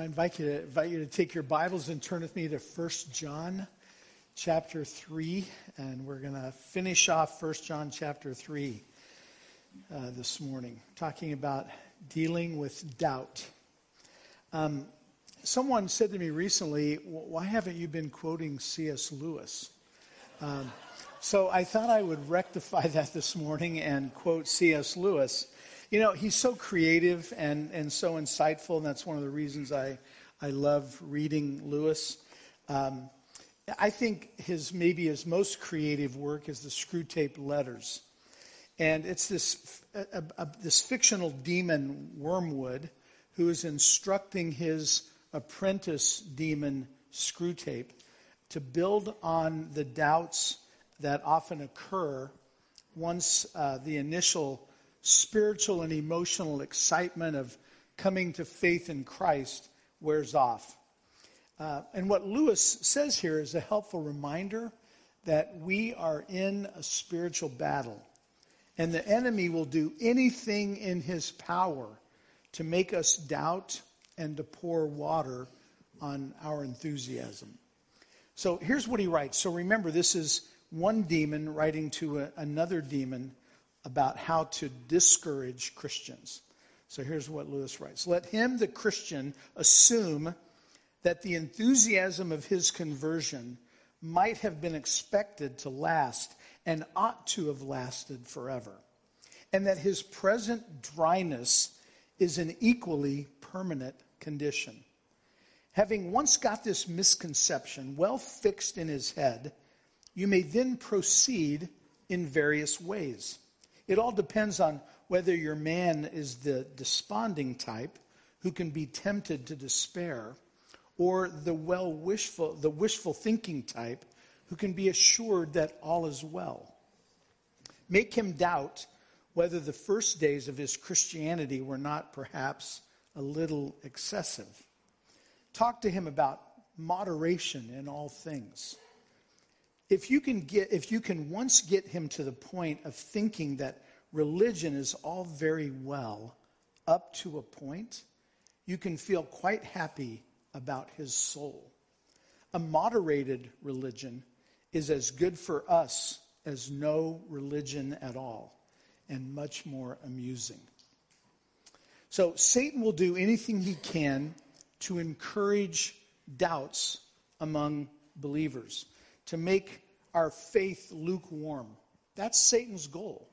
I invite you to invite you to take your Bibles and turn with me to 1 John chapter 3 and we're going to finish off 1 John chapter 3 uh, this morning talking about dealing with doubt. Um, someone said to me recently, "Why haven't you been quoting C.S. Lewis?" Um, so I thought I would rectify that this morning and quote C.S. Lewis. You know, he's so creative and, and so insightful, and that's one of the reasons I, I love reading Lewis. Um, I think his maybe his most creative work is the Screwtape Letters. And it's this, this fictional demon, Wormwood, who is instructing his apprentice demon, Screwtape, to build on the doubts that often occur once uh, the initial spiritual and emotional excitement of coming to faith in Christ wears off. Uh, and what Lewis says here is a helpful reminder that we are in a spiritual battle. And the enemy will do anything in his power to make us doubt and to pour water on our enthusiasm. So here's what he writes. So remember, this is one demon writing to a, another demon about how to discourage Christians. So here's what Lewis writes Let him, the Christian, assume that the enthusiasm of his conversion might have been expected to last and ought to have lasted forever, and that his present dryness is an equally permanent condition. Having once got this misconception well fixed in his head, you may then proceed in various ways. It all depends on whether your man is the desponding type who can be tempted to despair or the well wishful the wishful thinking type who can be assured that all is well. Make him doubt whether the first days of his Christianity were not perhaps a little excessive. Talk to him about moderation in all things if you can get if you can once get him to the point of thinking that religion is all very well up to a point you can feel quite happy about his soul. A moderated religion is as good for us as no religion at all and much more amusing. So satan will do anything he can to encourage doubts among believers to make our faith lukewarm. That's Satan's goal.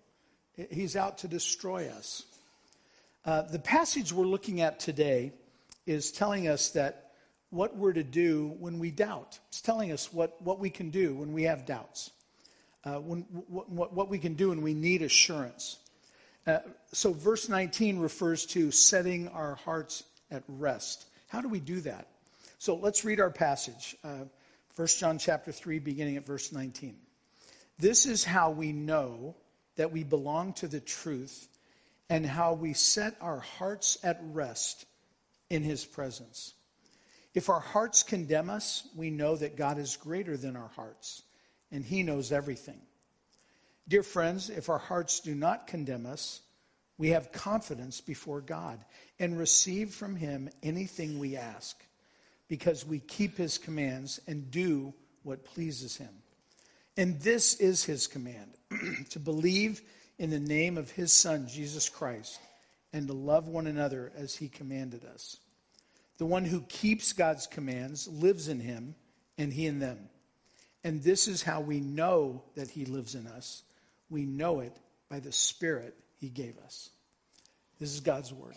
He's out to destroy us. Uh, the passage we're looking at today is telling us that what we're to do when we doubt. It's telling us what, what we can do when we have doubts, uh, when, what, what we can do when we need assurance. Uh, so, verse 19 refers to setting our hearts at rest. How do we do that? So, let's read our passage. Uh, 1 John chapter 3, beginning at verse 19. This is how we know that we belong to the truth and how we set our hearts at rest in his presence. If our hearts condemn us, we know that God is greater than our hearts and he knows everything. Dear friends, if our hearts do not condemn us, we have confidence before God and receive from him anything we ask because we keep his commands and do what pleases him. And this is his command to believe in the name of his Son, Jesus Christ, and to love one another as he commanded us. The one who keeps God's commands lives in him, and he in them. And this is how we know that he lives in us. We know it by the Spirit he gave us. This is God's word.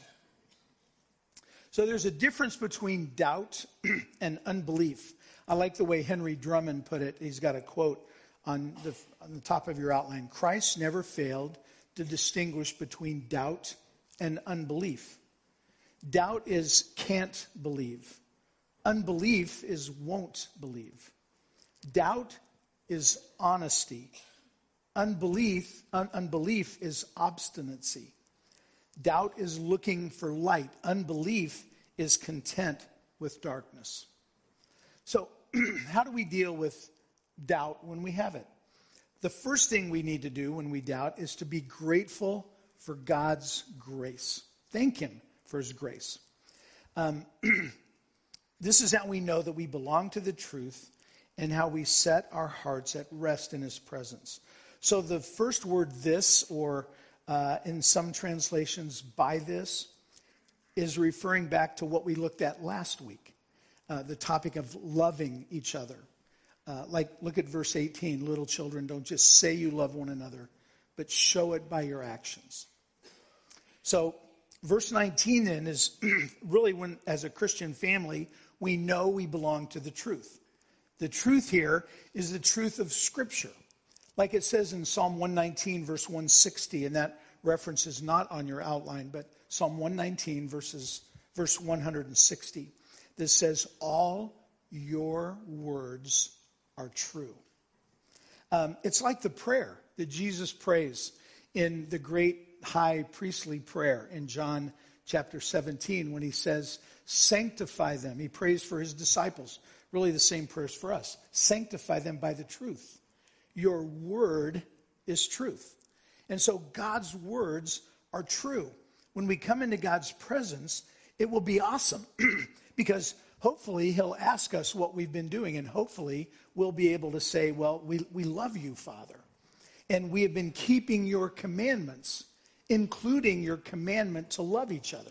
So there's a difference between doubt and unbelief. I like the way Henry Drummond put it. He's got a quote on the, on the top of your outline Christ never failed to distinguish between doubt and unbelief. Doubt is can't believe, unbelief is won't believe. Doubt is honesty, unbelief, un- unbelief is obstinacy. Doubt is looking for light. Unbelief is content with darkness. So, how do we deal with doubt when we have it? The first thing we need to do when we doubt is to be grateful for God's grace. Thank Him for His grace. Um, This is how we know that we belong to the truth and how we set our hearts at rest in his presence. So the first word, this, or uh, in some translations, by this, is referring back to what we looked at last week uh, the topic of loving each other. Uh, like, look at verse 18 little children, don't just say you love one another, but show it by your actions. So, verse 19 then is really when, as a Christian family, we know we belong to the truth. The truth here is the truth of Scripture. Like it says in Psalm 119, verse 160, and that reference is not on your outline, but Psalm 119, verses, verse 160, that says, All your words are true. Um, it's like the prayer that Jesus prays in the great high priestly prayer in John chapter 17 when he says, Sanctify them. He prays for his disciples. Really, the same prayers for us. Sanctify them by the truth. Your word is truth. And so God's words are true. When we come into God's presence, it will be awesome because hopefully he'll ask us what we've been doing, and hopefully we'll be able to say, Well, we, we love you, Father. And we have been keeping your commandments, including your commandment to love each other.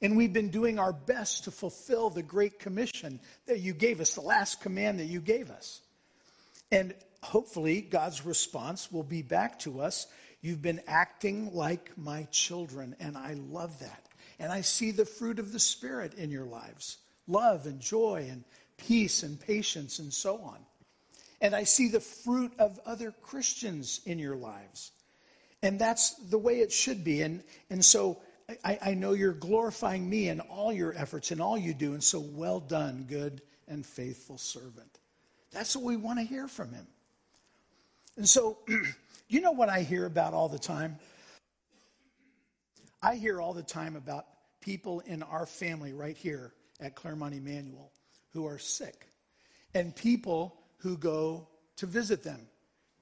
And we've been doing our best to fulfill the great commission that you gave us, the last command that you gave us. And hopefully, God's response will be back to us You've been acting like my children, and I love that. And I see the fruit of the Spirit in your lives love and joy and peace and patience and so on. And I see the fruit of other Christians in your lives. And that's the way it should be. And, and so I, I know you're glorifying me in all your efforts and all you do. And so well done, good and faithful servant. That's what we want to hear from him. And so, you know what I hear about all the time? I hear all the time about people in our family right here at Claremont Emmanuel who are sick, and people who go to visit them,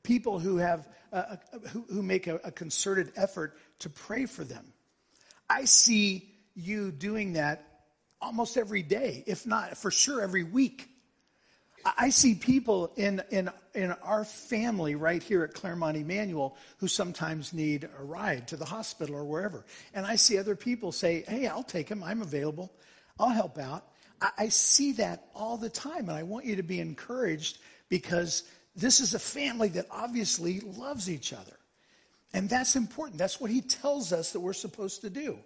people who have uh, who, who, make a, a concerted effort to pray for them. I see you doing that almost every day, if not for sure every week. I see people in, in, in our family right here at Claremont Emmanuel who sometimes need a ride to the hospital or wherever. And I see other people say, Hey, I'll take him. I'm available. I'll help out. I, I see that all the time. And I want you to be encouraged because this is a family that obviously loves each other. And that's important. That's what he tells us that we're supposed to do.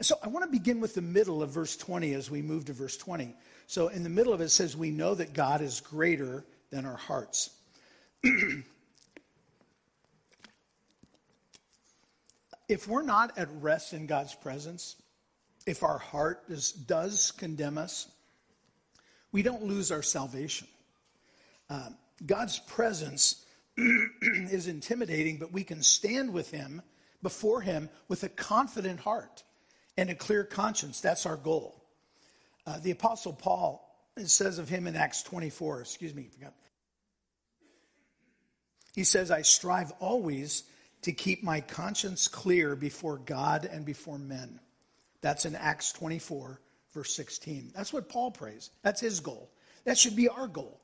So I want to begin with the middle of verse 20 as we move to verse 20. So in the middle of it, says, We know that God is greater than our hearts. if we're not at rest in God's presence, if our heart is, does condemn us, we don't lose our salvation. Um, God's presence is intimidating, but we can stand with Him, before Him, with a confident heart and a clear conscience. That's our goal. Uh, the Apostle Paul, it says of him in Acts 24, excuse me, forgot. He says, I strive always to keep my conscience clear before God and before men. That's in Acts 24, verse 16. That's what Paul prays. That's his goal. That should be our goal.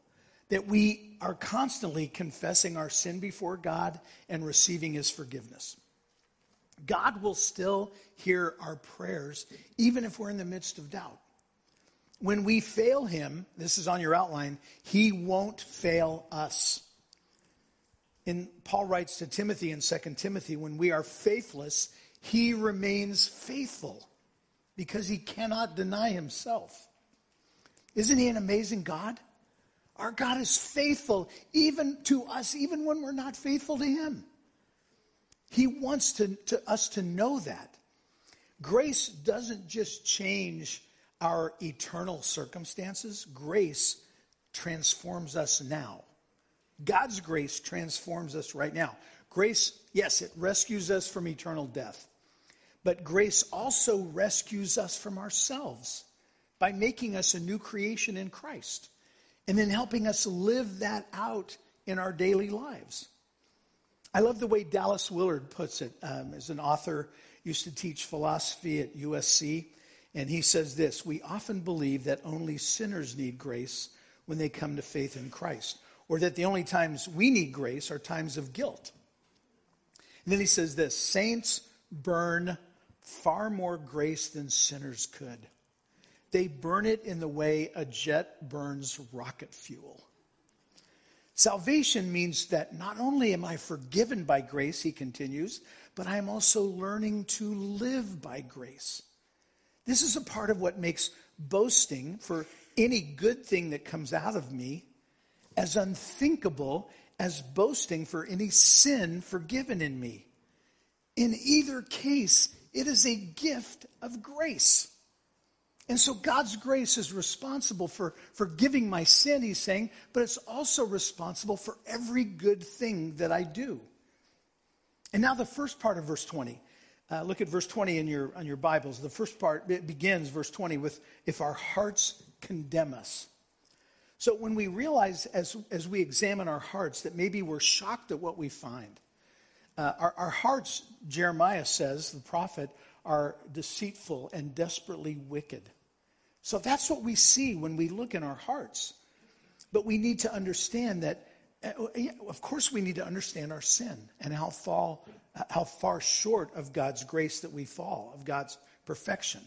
That we are constantly confessing our sin before God and receiving his forgiveness. God will still hear our prayers, even if we're in the midst of doubt when we fail him, this is on your outline, he won't fail us. In Paul writes to Timothy in 2 Timothy, when we are faithless, he remains faithful because he cannot deny himself. Isn't he an amazing God? Our God is faithful even to us, even when we're not faithful to him. He wants to, to us to know that. Grace doesn't just change our eternal circumstances, grace transforms us now. God's grace transforms us right now. Grace, yes, it rescues us from eternal death. But grace also rescues us from ourselves by making us a new creation in Christ and then helping us live that out in our daily lives. I love the way Dallas Willard puts it um, as an author, used to teach philosophy at USC. And he says this We often believe that only sinners need grace when they come to faith in Christ, or that the only times we need grace are times of guilt. And then he says this Saints burn far more grace than sinners could. They burn it in the way a jet burns rocket fuel. Salvation means that not only am I forgiven by grace, he continues, but I am also learning to live by grace. This is a part of what makes boasting for any good thing that comes out of me as unthinkable as boasting for any sin forgiven in me. In either case, it is a gift of grace. And so God's grace is responsible for forgiving my sin, he's saying, but it's also responsible for every good thing that I do. And now the first part of verse 20. Uh, look at verse 20 in your, on your Bibles. The first part it begins, verse 20, with if our hearts condemn us. So when we realize, as, as we examine our hearts, that maybe we're shocked at what we find, uh, our, our hearts, Jeremiah says, the prophet, are deceitful and desperately wicked. So that's what we see when we look in our hearts. But we need to understand that, uh, of course, we need to understand our sin and how fall, how far short of God's grace that we fall, of God's perfection.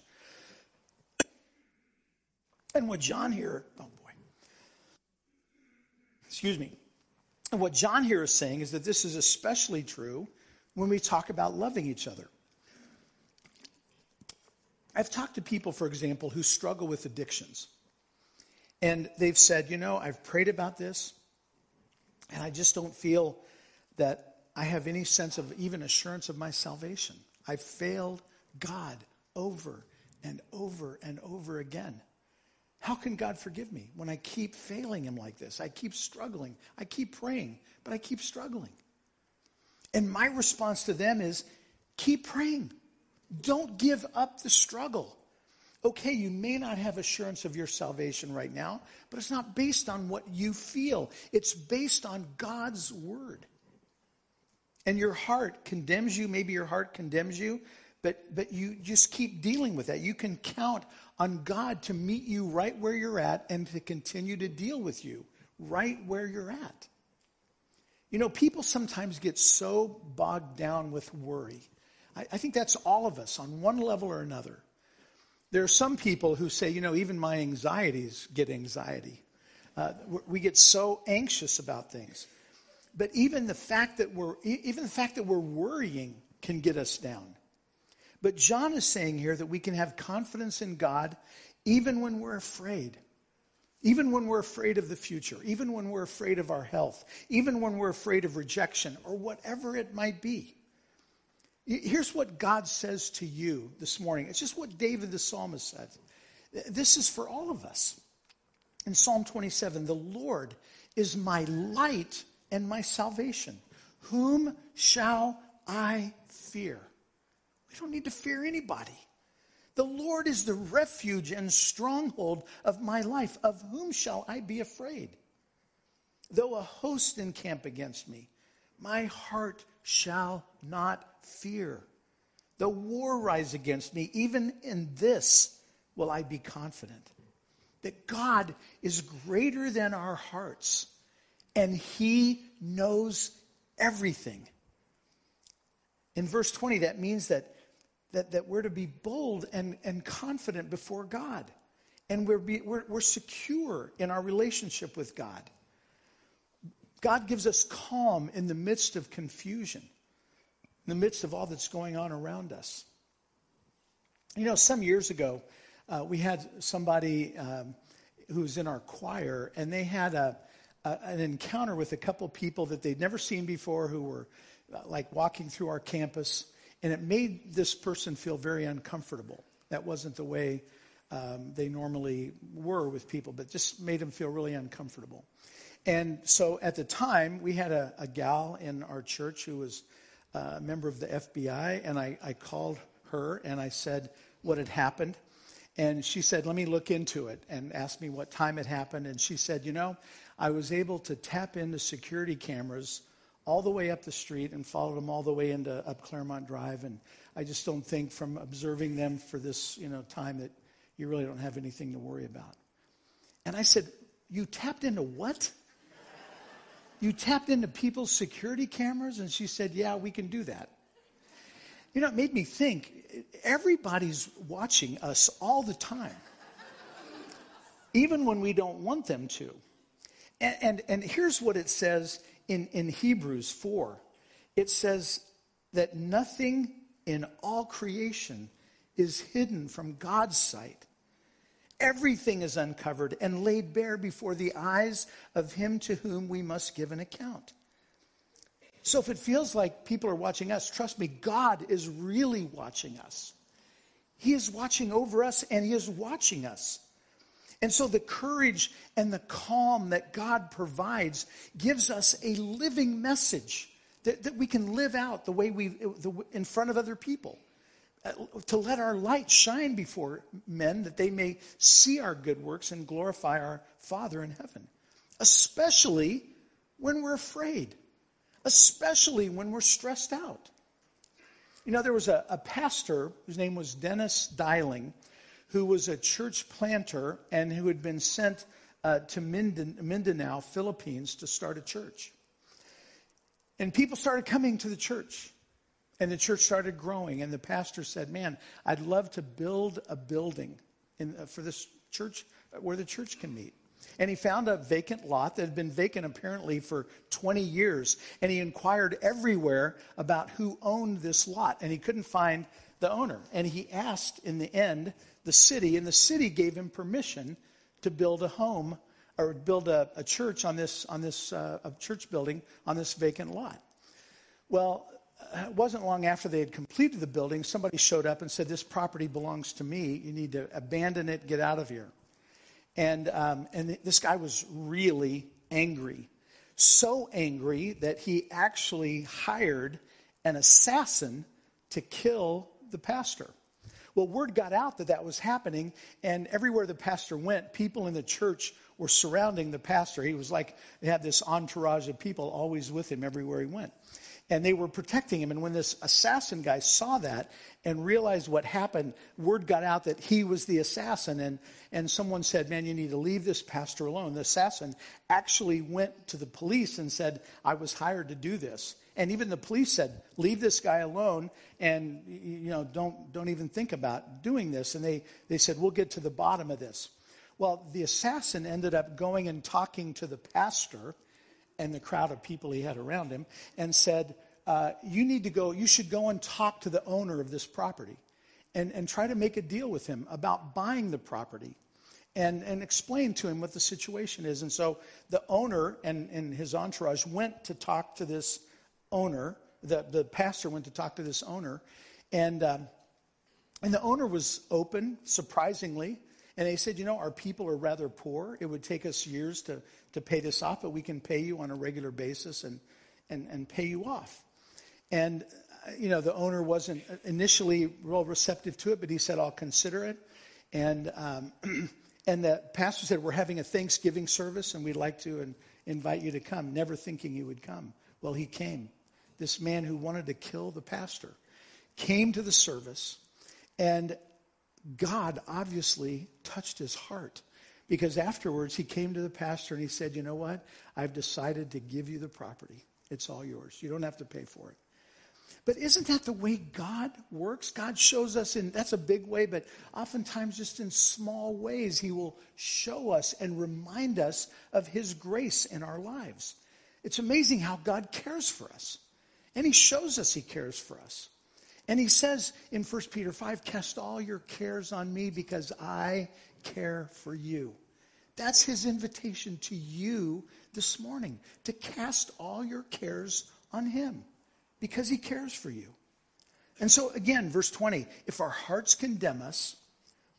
And what John here, oh boy, excuse me. And what John here is saying is that this is especially true when we talk about loving each other. I've talked to people, for example, who struggle with addictions. And they've said, you know, I've prayed about this, and I just don't feel that I have any sense of even assurance of my salvation. I've failed God over and over and over again. How can God forgive me when I keep failing Him like this? I keep struggling. I keep praying, but I keep struggling. And my response to them is keep praying. Don't give up the struggle. Okay, you may not have assurance of your salvation right now, but it's not based on what you feel, it's based on God's word. And your heart condemns you, maybe your heart condemns you, but, but you just keep dealing with that. You can count on God to meet you right where you're at and to continue to deal with you right where you're at. You know, people sometimes get so bogged down with worry I, I think that's all of us on one level or another. There are some people who say, you know, even my anxieties get anxiety. Uh, we get so anxious about things. But even the fact that we're even the fact that we're worrying can get us down. But John is saying here that we can have confidence in God even when we're afraid. Even when we're afraid of the future, even when we're afraid of our health, even when we're afraid of rejection or whatever it might be. Here's what God says to you this morning. It's just what David the psalmist said. This is for all of us. In Psalm 27, the Lord is my light and my salvation. Whom shall I fear? We don't need to fear anybody. The Lord is the refuge and stronghold of my life. Of whom shall I be afraid? Though a host encamp against me, my heart shall not fear. Though war rise against me, even in this will I be confident. That God is greater than our hearts, and He knows everything. In verse 20, that means that, that, that we're to be bold and, and confident before God. And we're, be, we're, we're secure in our relationship with God. God gives us calm in the midst of confusion, in the midst of all that's going on around us. You know, some years ago, uh, we had somebody um, who was in our choir, and they had a, a, an encounter with a couple people that they'd never seen before who were uh, like walking through our campus, and it made this person feel very uncomfortable. That wasn't the way um, they normally were with people, but just made them feel really uncomfortable. And so at the time, we had a, a gal in our church who was a member of the FBI, and I, I called her and I said what had happened. And she said, Let me look into it, and asked me what time it happened. And she said, You know, I was able to tap into security cameras all the way up the street and followed them all the way into up Claremont Drive. And I just don't think from observing them for this, you know, time that you really don't have anything to worry about. And I said, You tapped into what? You tapped into people's security cameras? And she said, Yeah, we can do that. You know, it made me think everybody's watching us all the time, even when we don't want them to. And, and, and here's what it says in, in Hebrews 4 it says that nothing in all creation is hidden from God's sight. Everything is uncovered and laid bare before the eyes of him to whom we must give an account. So if it feels like people are watching us, trust me, God is really watching us. He is watching over us and He is watching us. And so the courage and the calm that God provides gives us a living message that, that we can live out the way we, in front of other people. Uh, to let our light shine before men that they may see our good works and glorify our Father in heaven, especially when we're afraid especially when we're stressed out. You know, there was a, a pastor whose name was Dennis Dialing, who was a church planter and who had been sent uh, to Mindanao, Philippines, to start a church. And people started coming to the church. And the church started growing. And the pastor said, Man, I'd love to build a building in, uh, for this church where the church can meet. And he found a vacant lot that had been vacant apparently for 20 years. And he inquired everywhere about who owned this lot. And he couldn't find the owner. And he asked in the end the city, and the city gave him permission to build a home or build a, a church on this, on this uh, a church building on this vacant lot. Well, it wasn't long after they had completed the building, somebody showed up and said, This property belongs to me. You need to abandon it, get out of here. And, um, and this guy was really angry. So angry that he actually hired an assassin to kill the pastor. Well, word got out that that was happening, and everywhere the pastor went, people in the church were surrounding the pastor. He was like, they had this entourage of people always with him everywhere he went and they were protecting him. And when this assassin guy saw that and realized what happened, word got out that he was the assassin. And, and someone said, Man, you need to leave this pastor alone. The assassin actually went to the police and said, I was hired to do this. And even the police said, Leave this guy alone and you know, don't, don't even think about doing this. And they, they said, We'll get to the bottom of this. Well, the assassin ended up going and talking to the pastor and the crowd of people he had around him and said, uh, You need to go, you should go and talk to the owner of this property and, and try to make a deal with him about buying the property and, and explain to him what the situation is. And so the owner and, and his entourage went to talk to this owner. The, the pastor went to talk to this owner. And, um, and the owner was open, surprisingly. And they said, you know, our people are rather poor. It would take us years to, to pay this off, but we can pay you on a regular basis and, and, and pay you off. And, uh, you know, the owner wasn't initially real receptive to it, but he said, I'll consider it. And, um, and the pastor said, We're having a Thanksgiving service and we'd like to and invite you to come, never thinking he would come. Well, he came. This man who wanted to kill the pastor came to the service, and God obviously touched his heart because afterwards he came to the pastor and he said, You know what? I've decided to give you the property. It's all yours. You don't have to pay for it. But isn't that the way God works? God shows us in, that's a big way, but oftentimes just in small ways, He will show us and remind us of His grace in our lives. It's amazing how God cares for us. And He shows us He cares for us. And he says in 1 Peter 5, cast all your cares on me because I care for you. That's his invitation to you this morning to cast all your cares on him because he cares for you. And so, again, verse 20 if our hearts condemn us,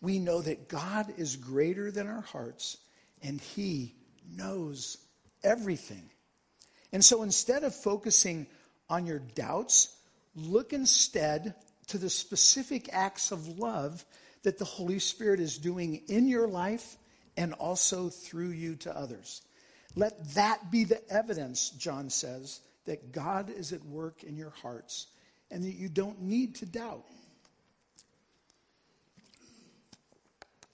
we know that God is greater than our hearts and he knows everything. And so, instead of focusing on your doubts, Look instead to the specific acts of love that the Holy Spirit is doing in your life and also through you to others. Let that be the evidence, John says, that God is at work in your hearts and that you don't need to doubt.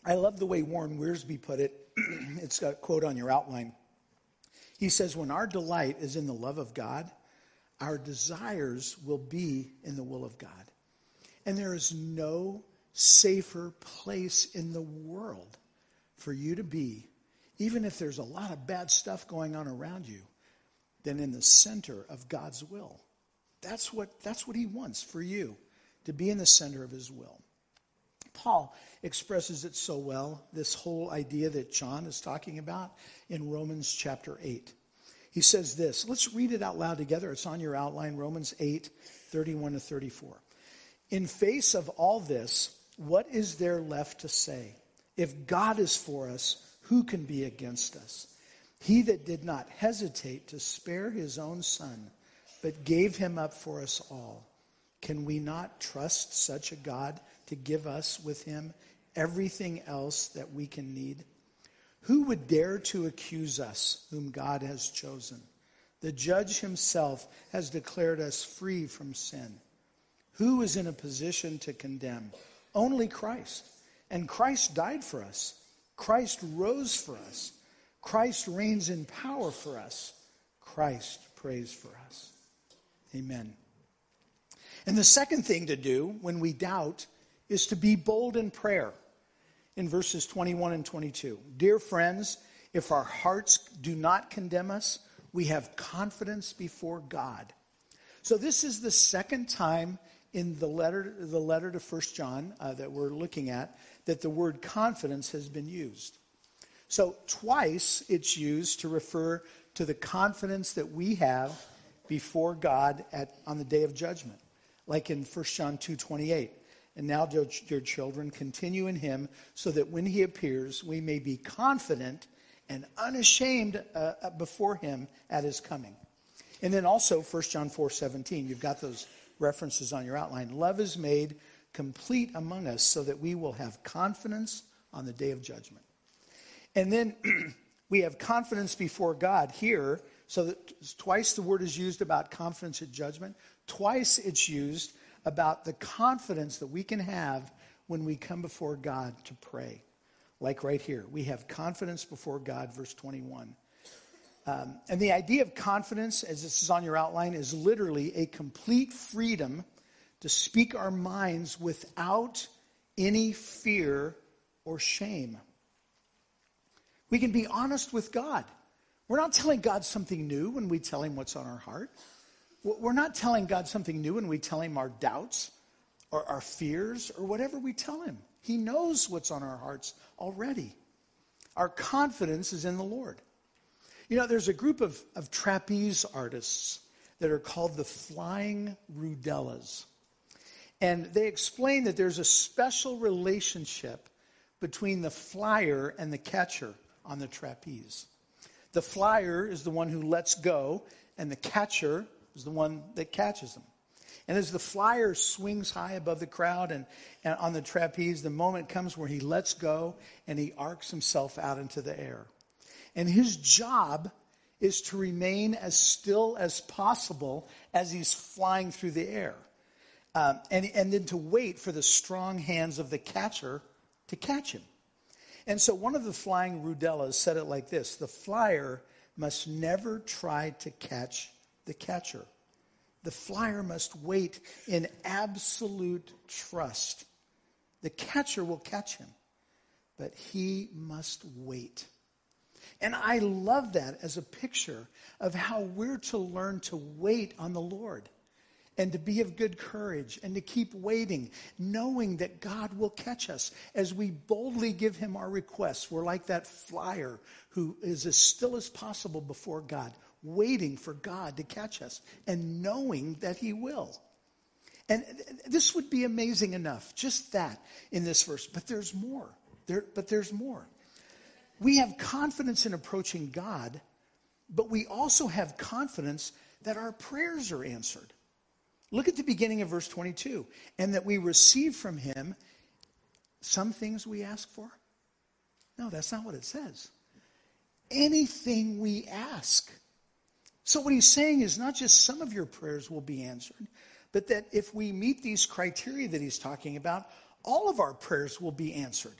I love the way Warren Wiersbe put it. it's got a quote on your outline. He says, When our delight is in the love of God, our desires will be in the will of God. And there is no safer place in the world for you to be, even if there's a lot of bad stuff going on around you, than in the center of God's will. That's what, that's what He wants for you, to be in the center of His will. Paul expresses it so well, this whole idea that John is talking about in Romans chapter 8. He says this. Let's read it out loud together. It's on your outline, Romans 8, 31 to 34. In face of all this, what is there left to say? If God is for us, who can be against us? He that did not hesitate to spare his own son, but gave him up for us all, can we not trust such a God to give us with him everything else that we can need? Who would dare to accuse us, whom God has chosen? The judge himself has declared us free from sin. Who is in a position to condemn? Only Christ. And Christ died for us. Christ rose for us. Christ reigns in power for us. Christ prays for us. Amen. And the second thing to do when we doubt is to be bold in prayer in verses 21 and 22. Dear friends, if our hearts do not condemn us, we have confidence before God. So this is the second time in the letter, the letter to First John uh, that we're looking at that the word confidence has been used. So twice it's used to refer to the confidence that we have before God at, on the day of judgment, like in 1 John 2.28. And now, dear children, continue in him so that when he appears, we may be confident and unashamed uh, uh before him at his coming. And then also 1 John 4 17, you've got those references on your outline. Love is made complete among us so that we will have confidence on the day of judgment. And then we have confidence before God here. So that twice the word is used about confidence at judgment. Twice it's used about the confidence that we can have when we come before God to pray. Like right here, we have confidence before God, verse 21. Um, and the idea of confidence, as this is on your outline, is literally a complete freedom to speak our minds without any fear or shame. We can be honest with God. We're not telling God something new when we tell Him what's on our heart. We're not telling God something new when we tell Him our doubts or our fears or whatever we tell Him. He knows what's on our hearts already. Our confidence is in the Lord. You know, there's a group of, of trapeze artists that are called the Flying Rudellas. And they explain that there's a special relationship between the flyer and the catcher on the trapeze. The flyer is the one who lets go, and the catcher is the one that catches them. And as the flyer swings high above the crowd and, and, on the trapeze, the moment comes where he lets go and he arcs himself out into the air. And his job is to remain as still as possible as he's flying through the air. Um, and, and then to wait for the strong hands of the catcher to catch him. And so one of the flying Rudellas said it like this The flyer must never try to catch the catcher. The flyer must wait in absolute trust. The catcher will catch him, but he must wait. And I love that as a picture of how we're to learn to wait on the Lord and to be of good courage and to keep waiting, knowing that God will catch us as we boldly give Him our requests. We're like that flyer who is as still as possible before God, waiting for God to catch us and knowing that He will. And this would be amazing enough, just that in this verse. But there's more. There, but there's more. We have confidence in approaching God, but we also have confidence that our prayers are answered. Look at the beginning of verse 22 and that we receive from him some things we ask for. No, that's not what it says. Anything we ask, So, what he's saying is not just some of your prayers will be answered, but that if we meet these criteria that he's talking about, all of our prayers will be answered.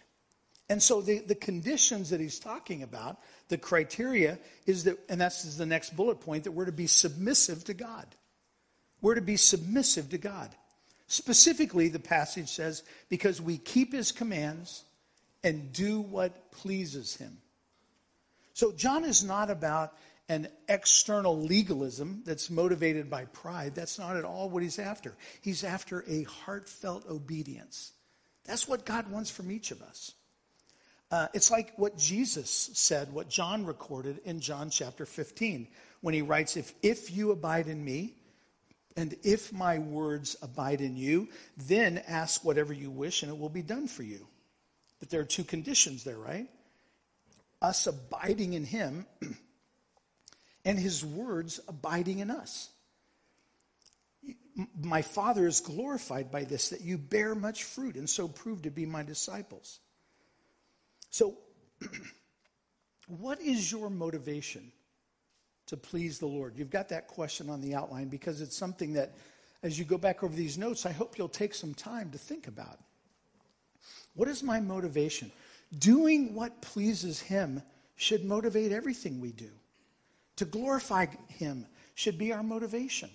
And so, the, the conditions that he's talking about, the criteria, is that, and that's the next bullet point, that we're to be submissive to God. We're to be submissive to God. Specifically, the passage says, because we keep his commands and do what pleases him. So, John is not about an external legalism that's motivated by pride. That's not at all what he's after. He's after a heartfelt obedience. That's what God wants from each of us. Uh, it's like what Jesus said, what John recorded in John chapter 15, when he writes, if, if you abide in me, and if my words abide in you, then ask whatever you wish, and it will be done for you. But there are two conditions there, right? Us abiding in him and his words abiding in us. My Father is glorified by this, that you bear much fruit and so prove to be my disciples. So, what is your motivation to please the Lord? You've got that question on the outline because it's something that, as you go back over these notes, I hope you'll take some time to think about. What is my motivation? Doing what pleases Him should motivate everything we do. To glorify Him should be our motivation.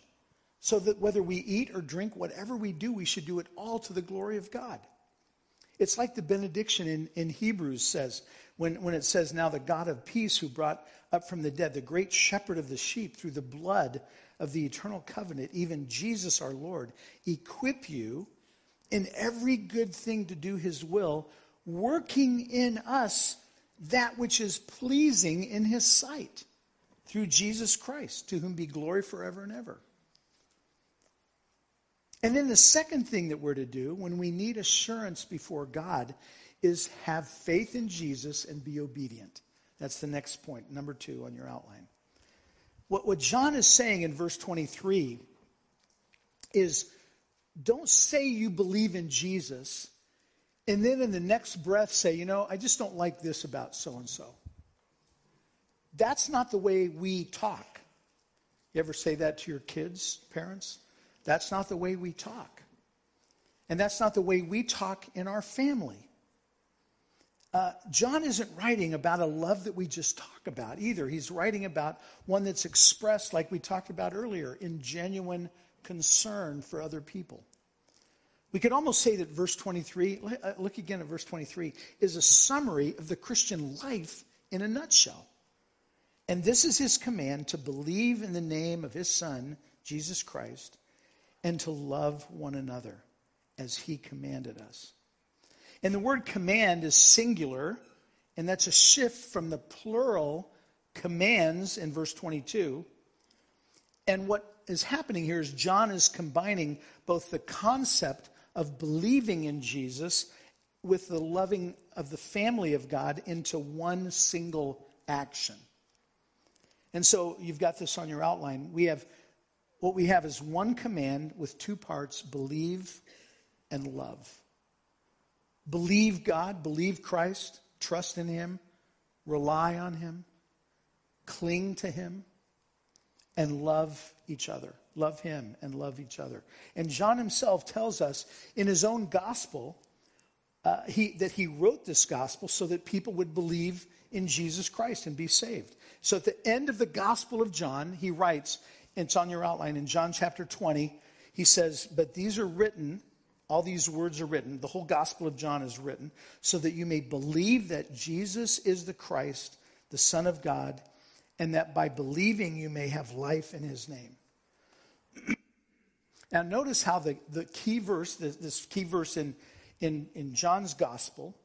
So that whether we eat or drink, whatever we do, we should do it all to the glory of God. It's like the benediction in, in Hebrews says, when, when it says, Now the God of peace who brought up from the dead, the great shepherd of the sheep through the blood of the eternal covenant, even Jesus our Lord, equip you in every good thing to do his will, working in us that which is pleasing in his sight through Jesus Christ, to whom be glory forever and ever. And then the second thing that we're to do when we need assurance before God is have faith in Jesus and be obedient. That's the next point, number two on your outline. What, what John is saying in verse 23 is don't say you believe in Jesus and then in the next breath say, you know, I just don't like this about so and so. That's not the way we talk. You ever say that to your kids, parents? That's not the way we talk. And that's not the way we talk in our family. Uh, John isn't writing about a love that we just talk about either. He's writing about one that's expressed, like we talked about earlier, in genuine concern for other people. We could almost say that verse 23, uh, look again at verse 23, is a summary of the Christian life in a nutshell. And this is his command to believe in the name of his Son, Jesus Christ, and to love one another as he commanded us. And the word command is singular, and that's a shift from the plural commands in verse 22. And what is happening here is John is combining both the concept of believing in Jesus with the loving of the family of God into one single action. And so you've got this on your outline. We have what we have is one command with two parts believe and love. Believe God, believe Christ, trust in Him, rely on Him, cling to Him, and love each other. Love Him and love each other. And John himself tells us in his own gospel uh, he, that he wrote this gospel so that people would believe in Jesus Christ and be saved. So at the end of the Gospel of John, he writes, it's on your outline in John chapter 20, he says, But these are written, all these words are written, the whole Gospel of John is written, so that you may believe that Jesus is the Christ, the Son of God, and that by believing you may have life in his name. now, notice how the, the key verse, this, this key verse in, in, in John's Gospel,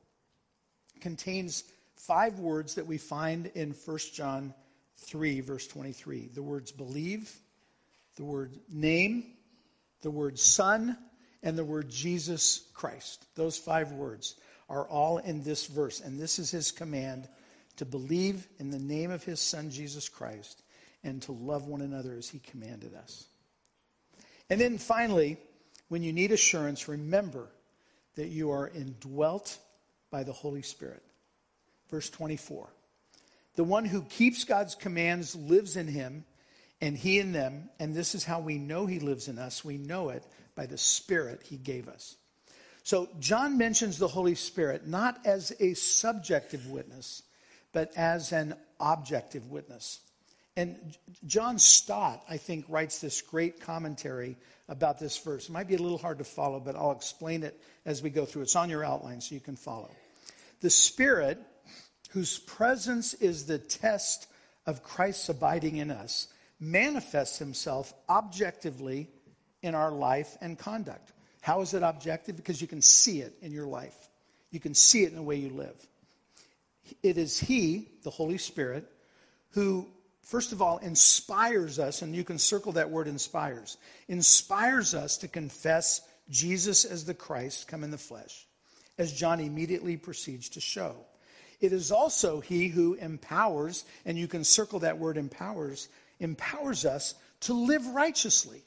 contains five words that we find in 1 John 3, verse 23. The words believe, the word name, the word son, and the word Jesus Christ. Those five words are all in this verse. And this is his command to believe in the name of his son, Jesus Christ, and to love one another as he commanded us. And then finally, when you need assurance, remember that you are indwelt by the Holy Spirit. Verse 24. The one who keeps God's commands lives in him, and he in them, and this is how we know he lives in us. We know it by the Spirit he gave us. So John mentions the Holy Spirit not as a subjective witness, but as an objective witness. And John Stott, I think, writes this great commentary about this verse. It might be a little hard to follow, but I'll explain it as we go through. It's on your outline so you can follow. The Spirit, whose presence is the test of Christ's abiding in us, manifests himself objectively in our life and conduct. How is it objective? Because you can see it in your life, you can see it in the way you live. It is He, the Holy Spirit, who, first of all, inspires us, and you can circle that word inspires, inspires us to confess Jesus as the Christ come in the flesh, as John immediately proceeds to show. It is also He who empowers, and you can circle that word empowers, empowers us to live righteously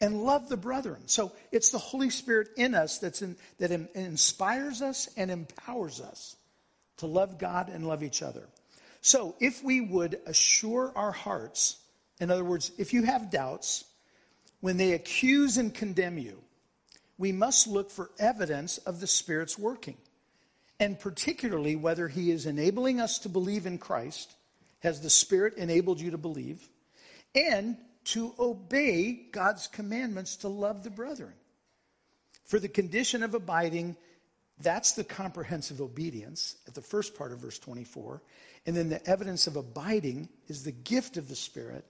and love the brethren. So it's the Holy Spirit in us that's in, that inspires us and empowers us to love God and love each other. So if we would assure our hearts, in other words, if you have doubts, when they accuse and condemn you, we must look for evidence of the Spirit's working, and particularly whether He is enabling us to believe in Christ has the Spirit enabled you to believe? And to obey God's commandments to love the brethren. For the condition of abiding, that's the comprehensive obedience at the first part of verse 24. And then the evidence of abiding is the gift of the Spirit,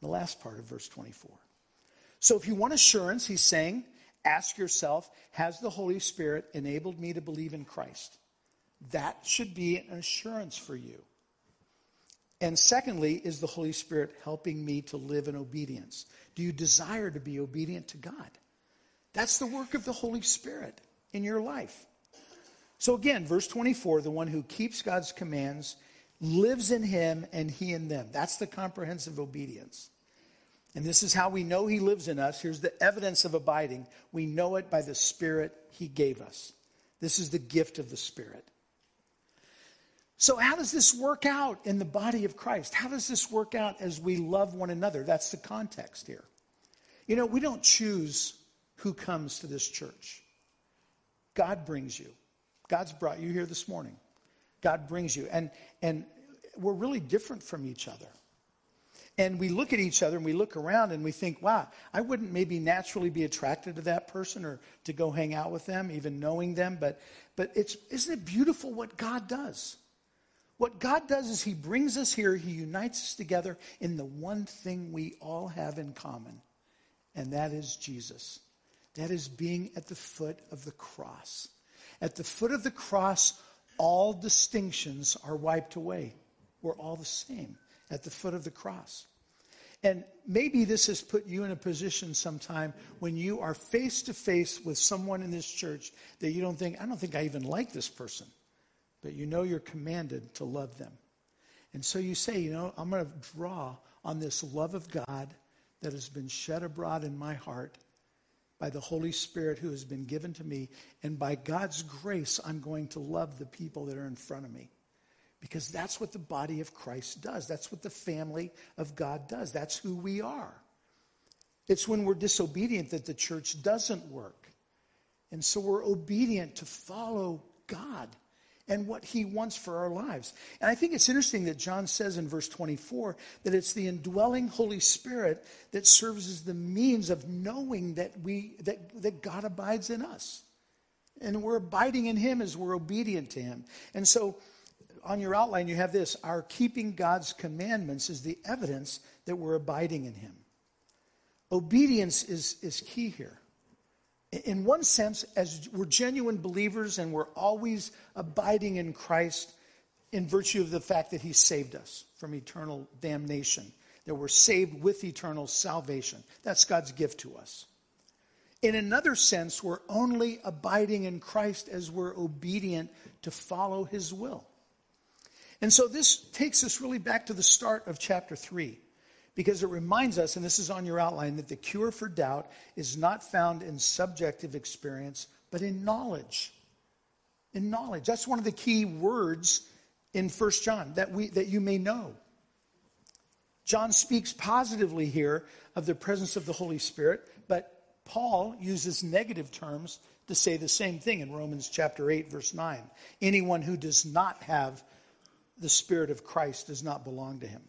the last part of verse 24. So if you want assurance, he's saying, ask yourself, has the Holy Spirit enabled me to believe in Christ? That should be an assurance for you. And secondly, is the Holy Spirit helping me to live in obedience? Do you desire to be obedient to God? That's the work of the Holy Spirit in your life. So again, verse 24 the one who keeps God's commands lives in him and he in them. That's the comprehensive obedience. And this is how we know he lives in us. Here's the evidence of abiding. We know it by the Spirit he gave us. This is the gift of the Spirit. So, how does this work out in the body of Christ? How does this work out as we love one another? That's the context here. You know, we don't choose who comes to this church. God brings you. God's brought you here this morning. God brings you. And, and we're really different from each other. And we look at each other and we look around and we think, wow, I wouldn't maybe naturally be attracted to that person or to go hang out with them, even knowing them. But, but it's, isn't it beautiful what God does? What God does is He brings us here, He unites us together in the one thing we all have in common, and that is Jesus. That is being at the foot of the cross. At the foot of the cross, all distinctions are wiped away. We're all the same at the foot of the cross. And maybe this has put you in a position sometime when you are face to face with someone in this church that you don't think, I don't think I even like this person but you know you're commanded to love them. And so you say, you know, I'm going to draw on this love of God that has been shed abroad in my heart by the Holy Spirit who has been given to me. And by God's grace, I'm going to love the people that are in front of me. Because that's what the body of Christ does. That's what the family of God does. That's who we are. It's when we're disobedient that the church doesn't work. And so we're obedient to follow God and what he wants for our lives. And I think it's interesting that John says in verse 24 that it's the indwelling Holy Spirit that serves as the means of knowing that we that, that God abides in us. And we're abiding in him as we're obedient to him. And so on your outline you have this, our keeping God's commandments is the evidence that we're abiding in him. Obedience is, is key here in one sense, as we're genuine believers and we're always abiding in Christ in virtue of the fact that He saved us from eternal damnation, that we're saved with eternal salvation. That's God's gift to us. In another sense, we're only abiding in Christ as we're obedient to follow His will. And so this takes us really back to the start of chapter 3 because it reminds us, and this is on your outline, that the cure for doubt is not found in subjective experience, but in knowledge. In knowledge. That's one of the key words in First John that we that you may know. John speaks positively here of the presence of the Holy Spirit, but Paul uses negative terms to say the same thing in Romans chapter 8, verse 9. Anyone who does not have the Spirit of Christ does not belong to him.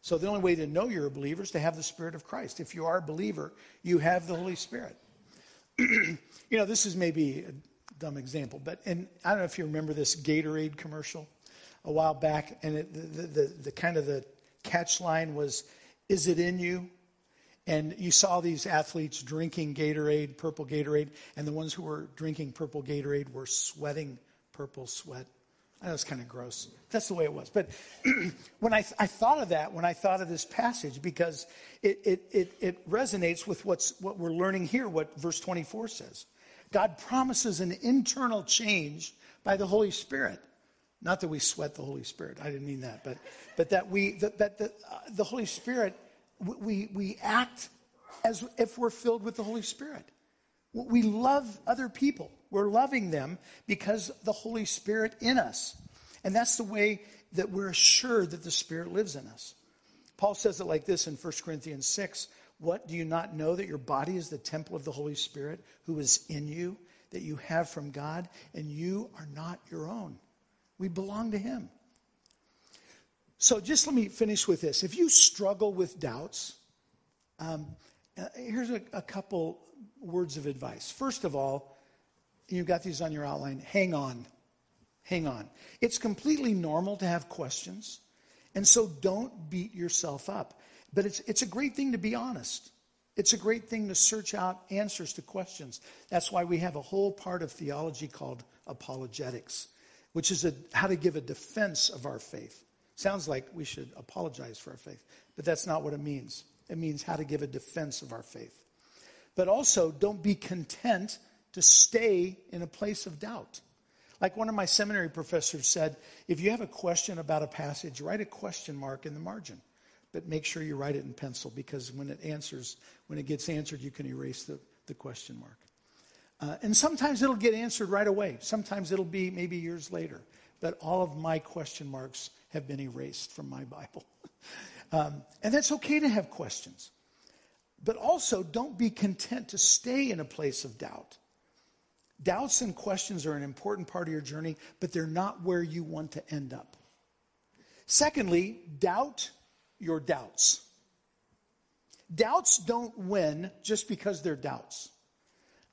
So the only way to know you're a believer is to have the Spirit of Christ. If you are a believer, you have the Holy Spirit. you know, this is maybe a dumb example, but and I don't know if you remember this Gatorade commercial a while back, and it, the, the, the kind of the catch line was, "Is it in you?" And you saw these athletes drinking Gatorade, purple Gatorade, and the ones who were drinking purple Gatorade were sweating purple sweat. I was kind of gross. That's the way it was. But when I, I thought of that, when I thought of this passage, because it, it, it, it resonates with what's, what we're learning here, what verse 24 says. God promises an internal change by the Holy Spirit. Not that we sweat the Holy Spirit. I didn't mean that. But, but that, we, that, that the, uh, the Holy Spirit we, we act as if we're filled with the Holy Spirit. We love other people. We're loving them because the Holy Spirit in us. And that's the way that we're assured that the Spirit lives in us. Paul says it like this in 1 Corinthians 6 What do you not know that your body is the temple of the Holy Spirit who is in you, that you have from God, and you are not your own? We belong to Him. So just let me finish with this. If you struggle with doubts, um, uh, here's a, a couple words of advice. First of all, you've got these on your outline. Hang on. Hang on. It's completely normal to have questions. And so don't beat yourself up. But it's, it's a great thing to be honest. It's a great thing to search out answers to questions. That's why we have a whole part of theology called apologetics, which is a, how to give a defense of our faith. Sounds like we should apologize for our faith, but that's not what it means. It means how to give a defense of our faith. But also, don't be content to stay in a place of doubt. Like one of my seminary professors said, if you have a question about a passage, write a question mark in the margin. But make sure you write it in pencil because when it answers, when it gets answered, you can erase the, the question mark. Uh, and sometimes it'll get answered right away. Sometimes it'll be maybe years later. But all of my question marks have been erased from my Bible. um, and that's okay to have questions. But also, don't be content to stay in a place of doubt. Doubts and questions are an important part of your journey, but they're not where you want to end up. Secondly, doubt your doubts. Doubts don't win just because they're doubts.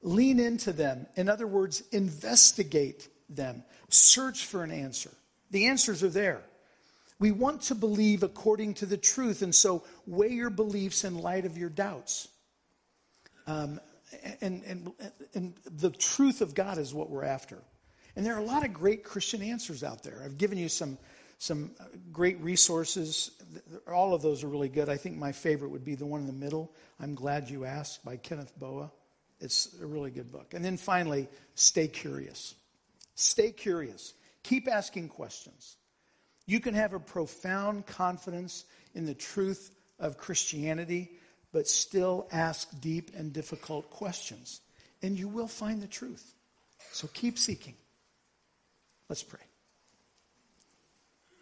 Lean into them. In other words, investigate them. Search for an answer. The answers are there. We want to believe according to the truth, and so weigh your beliefs in light of your doubts. Um, and, and, and the truth of God is what we're after. And there are a lot of great Christian answers out there. I've given you some, some great resources. All of those are really good. I think my favorite would be the one in the middle, I'm Glad You Asked by Kenneth Boa. It's a really good book. And then finally, stay curious. Stay curious. Keep asking questions. You can have a profound confidence in the truth of Christianity, but still ask deep and difficult questions. And you will find the truth. So keep seeking. Let's pray.